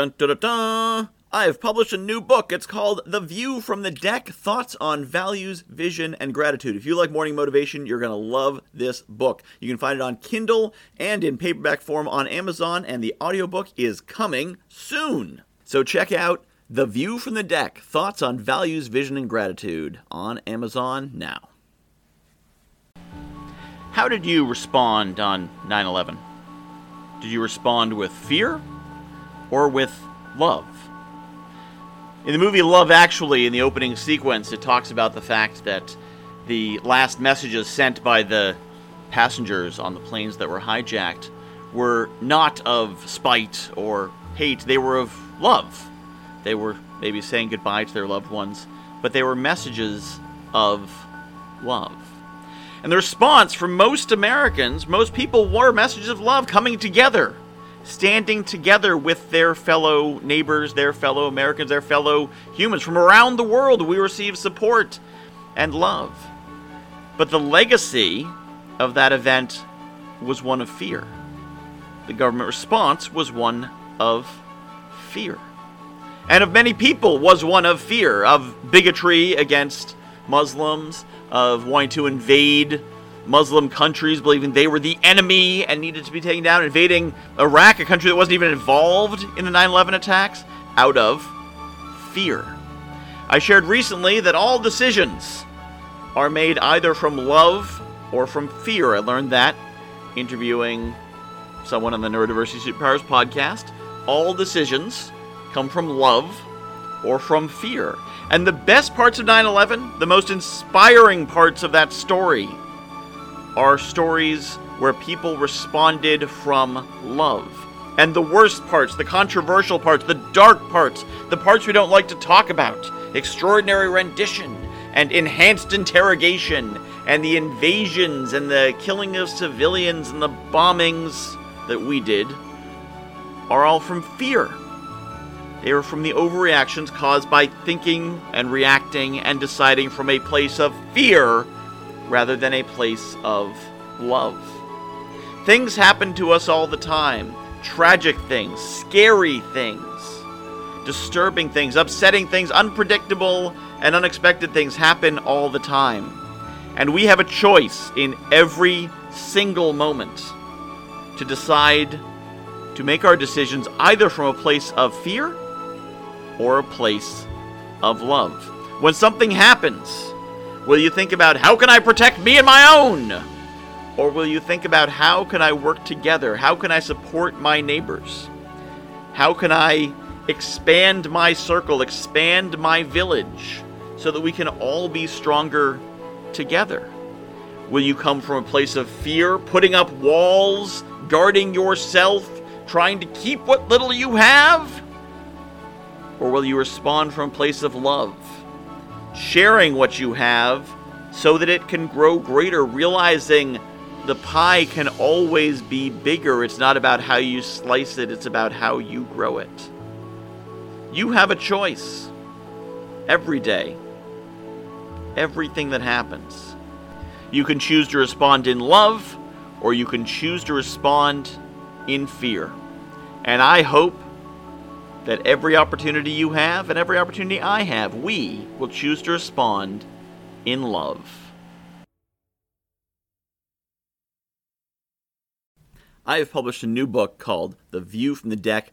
Dun dun dun dun! I've published a new book. It's called The View from the Deck Thoughts on Values, Vision, and Gratitude. If you like morning motivation, you're going to love this book. You can find it on Kindle and in paperback form on Amazon, and the audiobook is coming soon. So check out The View from the Deck Thoughts on Values, Vision, and Gratitude on Amazon now. How did you respond on 9 11? Did you respond with fear or with love? In the movie Love Actually, in the opening sequence, it talks about the fact that the last messages sent by the passengers on the planes that were hijacked were not of spite or hate, they were of love. They were maybe saying goodbye to their loved ones, but they were messages of love. And the response from most Americans, most people, were messages of love coming together, standing together with their fellow neighbors, their fellow Americans, their fellow humans from around the world. We receive support and love. But the legacy of that event was one of fear. The government response was one of fear. And of many people was one of fear, of bigotry against Muslims, of wanting to invade Muslim countries, believing they were the enemy and needed to be taken down, invading Iraq, a country that wasn't even involved in the 9 11 attacks, out of fear. I shared recently that all decisions are made either from love or from fear. I learned that interviewing someone on the Neurodiversity Superpowers podcast. All decisions come from love or from fear. And the best parts of 9 11, the most inspiring parts of that story, are stories where people responded from love. And the worst parts, the controversial parts, the dark parts, the parts we don't like to talk about, extraordinary rendition and enhanced interrogation and the invasions and the killing of civilians and the bombings that we did, are all from fear. They are from the overreactions caused by thinking and reacting and deciding from a place of fear rather than a place of love. Things happen to us all the time tragic things, scary things, disturbing things, upsetting things, unpredictable and unexpected things happen all the time. And we have a choice in every single moment to decide to make our decisions either from a place of fear or a place of love. When something happens, will you think about how can I protect me and my own? Or will you think about how can I work together? How can I support my neighbors? How can I expand my circle, expand my village so that we can all be stronger together? Will you come from a place of fear, putting up walls, guarding yourself, trying to keep what little you have? Or will you respond from a place of love, sharing what you have so that it can grow greater, realizing the pie can always be bigger. It's not about how you slice it, it's about how you grow it. You have a choice every day, everything that happens. You can choose to respond in love, or you can choose to respond in fear. And I hope that every opportunity you have and every opportunity I have, we will choose to respond in love. I have published a new book called The View from the Deck